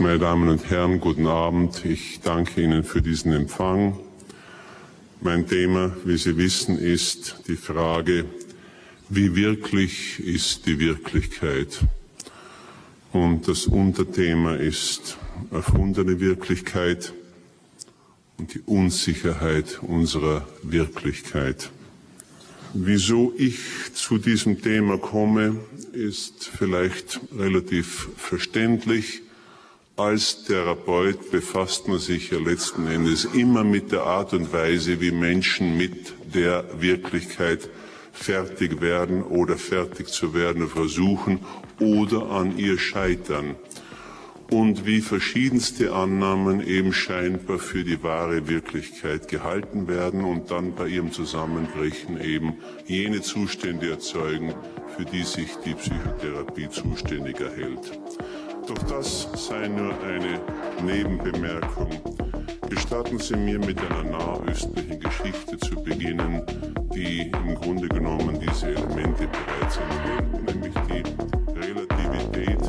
Meine Damen und Herren, guten Abend. Ich danke Ihnen für diesen Empfang. Mein Thema, wie Sie wissen, ist die Frage, wie wirklich ist die Wirklichkeit? Und das Unterthema ist erfundene Wirklichkeit und die Unsicherheit unserer Wirklichkeit. Wieso ich zu diesem Thema komme, ist vielleicht relativ verständlich. Als Therapeut befasst man sich ja letzten Endes immer mit der Art und Weise, wie Menschen mit der Wirklichkeit fertig werden oder fertig zu werden versuchen oder an ihr scheitern und wie verschiedenste Annahmen eben scheinbar für die wahre Wirklichkeit gehalten werden und dann bei ihrem Zusammenbrechen eben jene Zustände erzeugen, für die sich die Psychotherapie zuständig erhält. Doch das sei nur eine Nebenbemerkung. Gestatten Sie mir mit einer nahöstlichen Geschichte zu beginnen, die im Grunde genommen diese Elemente bereits enthält, nämlich die Relativität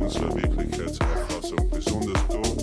unserer Wirklichkeitsauffassung, besonders dort,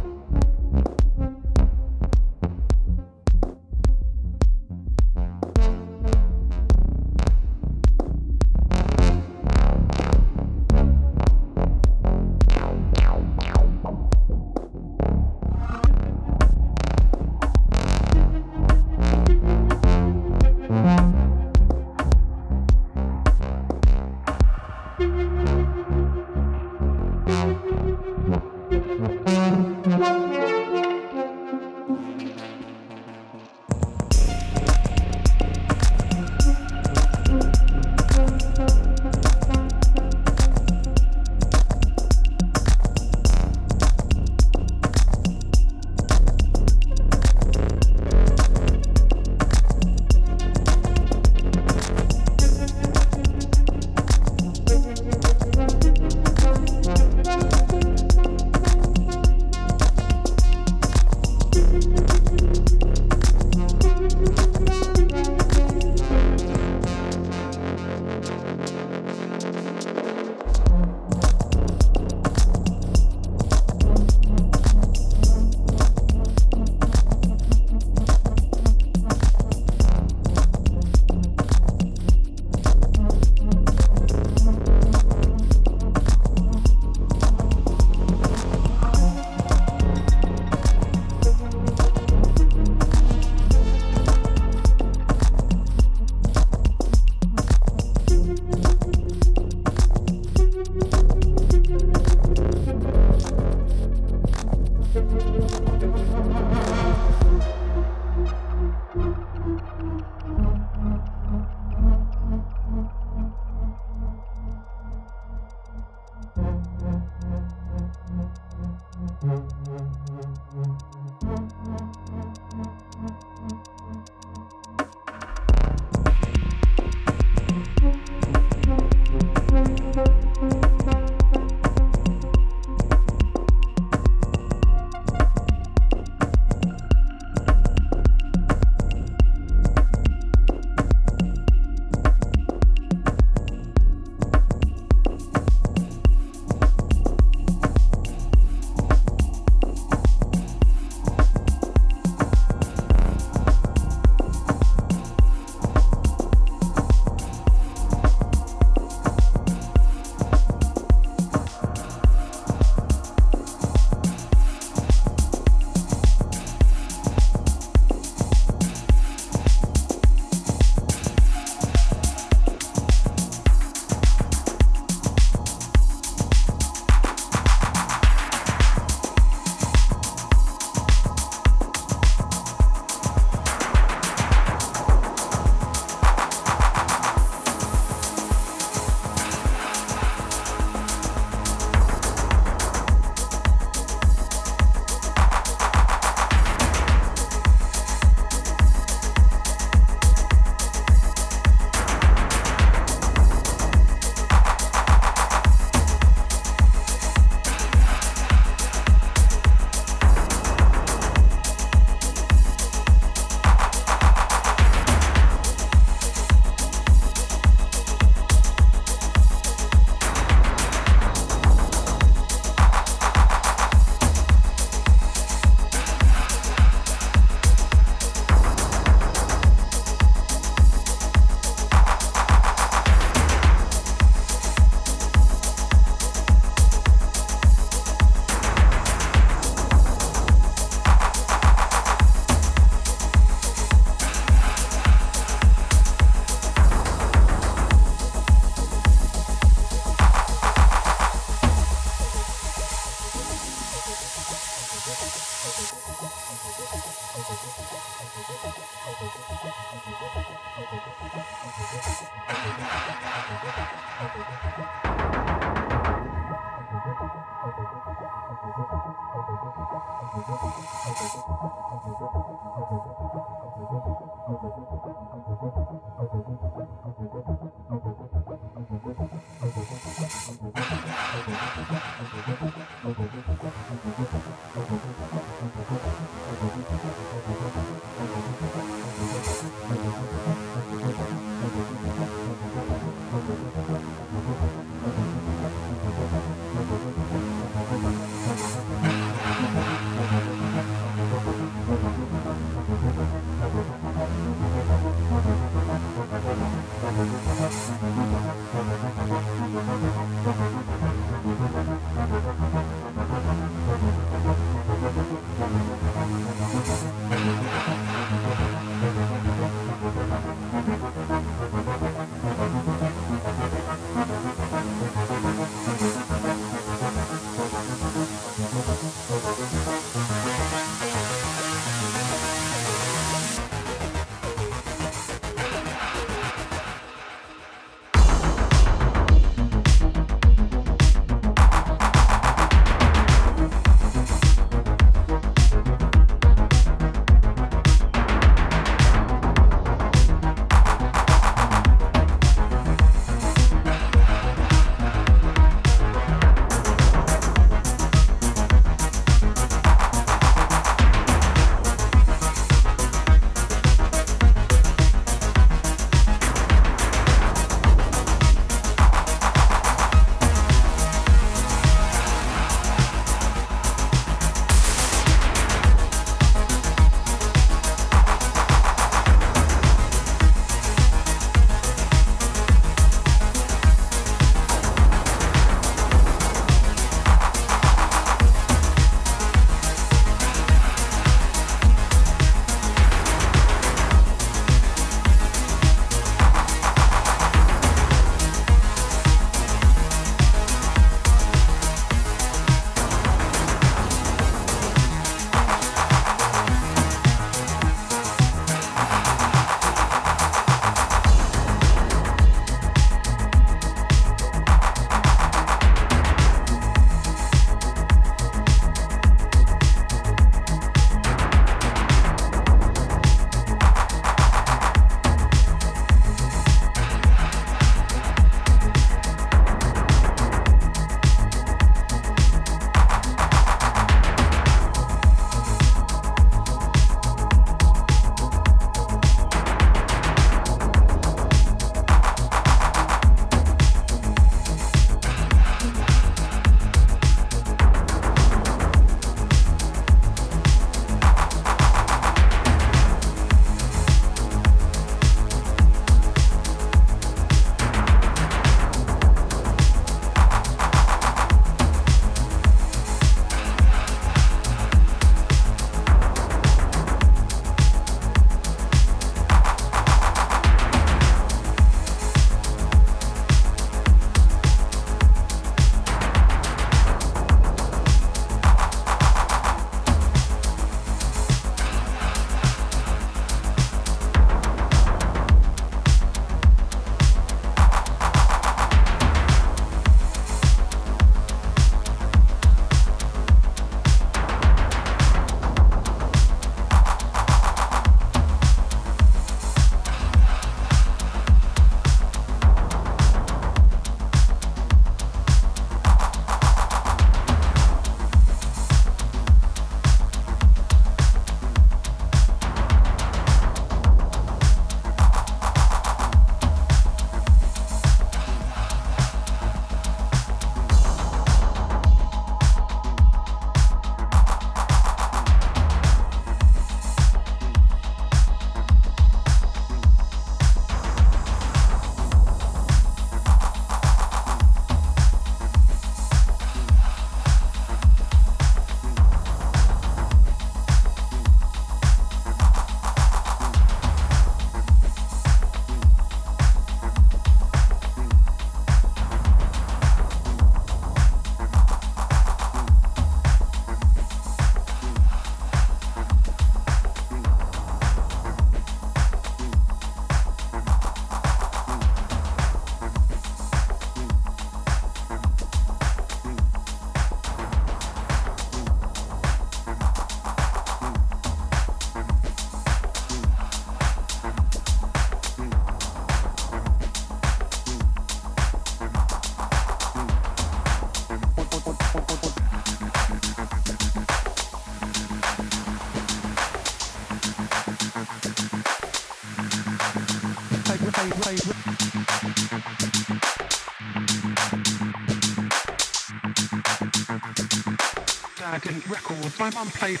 My mum played.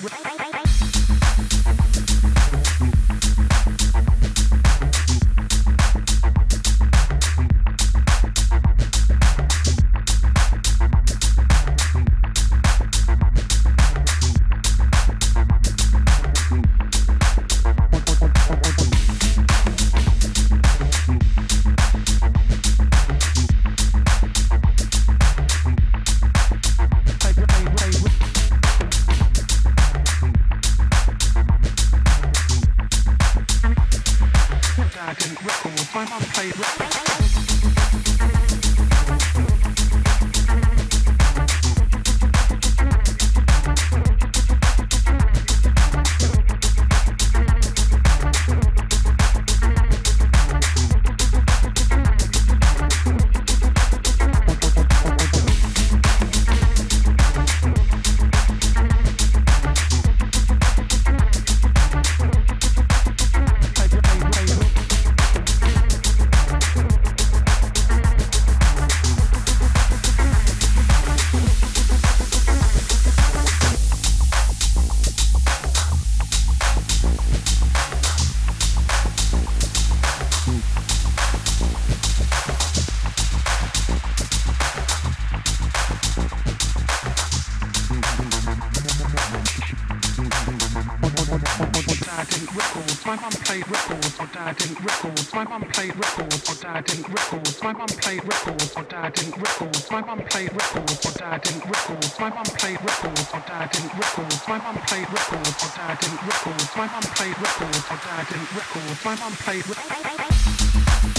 played records or dad didn't records. My mum played records or dad didn't records. My mum played records or dad didn't records. My mum played records or dad didn't records. My mum played records or dad didn't records. My mum played records or dad didn't records. My mum played records.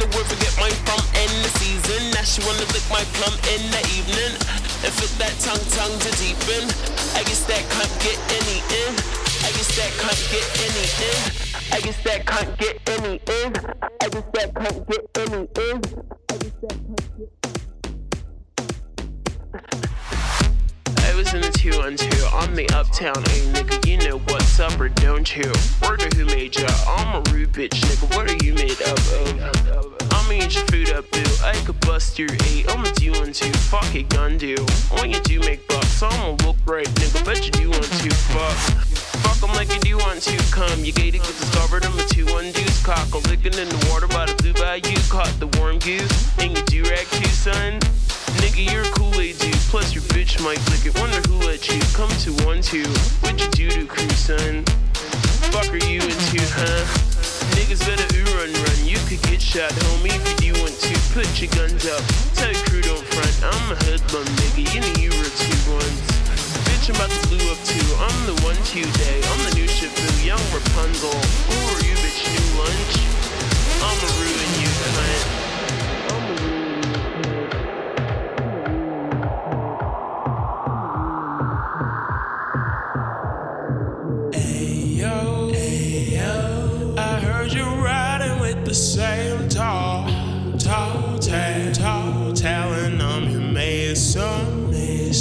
Parisian. She know where to get mine from in the season. Now she wanna lick my plum in the evening. And fit that tongue tongue to deepen. I guess that can't get any in. I guess that can't get any in. I guess that can't get any in. I guess that can't 2 the uptown, hey nigga, you know what's up or don't you? Word who made ya? I'm a rude bitch, nigga, what are you made up of? I'ma eat your food up, boo. I could bust your eight, I'ma do one two, fuck it, gun do. When you do make bucks, I'ma look right, nigga, bet you do want to, fuck. 'Em like you do want to come. You gated, get discovered, I'm a two one cock. A licking in the water by the blue bayou. Caught the warm goose, and you do rag too, son. Nigga, you're a Kool-Aid dude. Plus your bitch might lick it. Wonder who let you come to one two. What you do to crew, son? Fuck are you into, huh? Niggas better ooh run run. You could get shot, homie, if you do want to. Put your guns up. Tell your crew don't front. I'm a hoodlum, nigga. You know you were two ones. I'm to up too. I'm the one today. I'm the new Shifu, young Rapunzel. Who are you, bitch? New lunch? I'ma ruin you, cunt. The same tall, tall, tall, tall, telling them you made some, made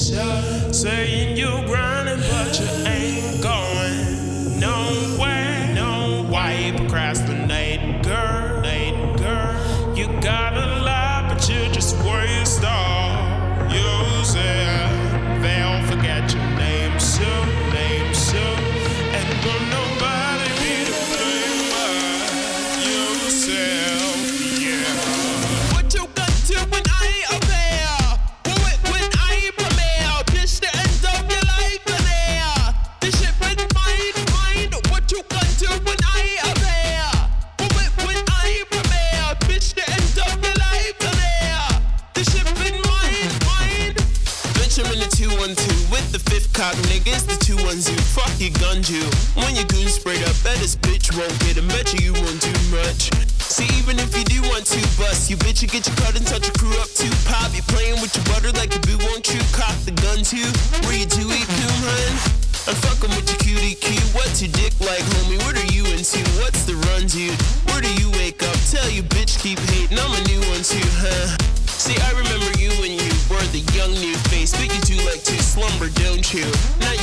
cock niggas, the 212. Fuck your gun you. When your goon sprayed up, bet this bitch won't get a Bet you you won't do much. See, even if you do want to bust, you bitch, you get your cut and touch your crew up too. Pop, you playing with your butter like a boo, won't you? Cock the gun too. Where you do eat coom, hun? I'm fucking with your cutie cue. What's your dick like, homie? What are you into? What's the run, dude? Where do you wake up? Tell you bitch keep hating. You? Now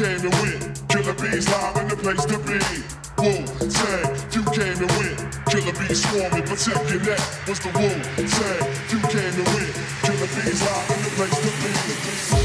came to win. Killer bees live in the place to be. Woo Tang, you came to win. Killer bees swarming, protect your neck. What's the woo Tang? You came to win. Killer bees live in the place to be.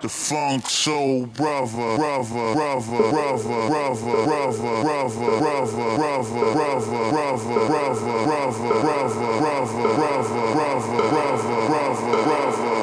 The funk soul brother, brother, brother, brother, brother, brother, brother, brother, brother, brother, brother, brother, brother, brother, brother, brother, brother, brother, brother, brother.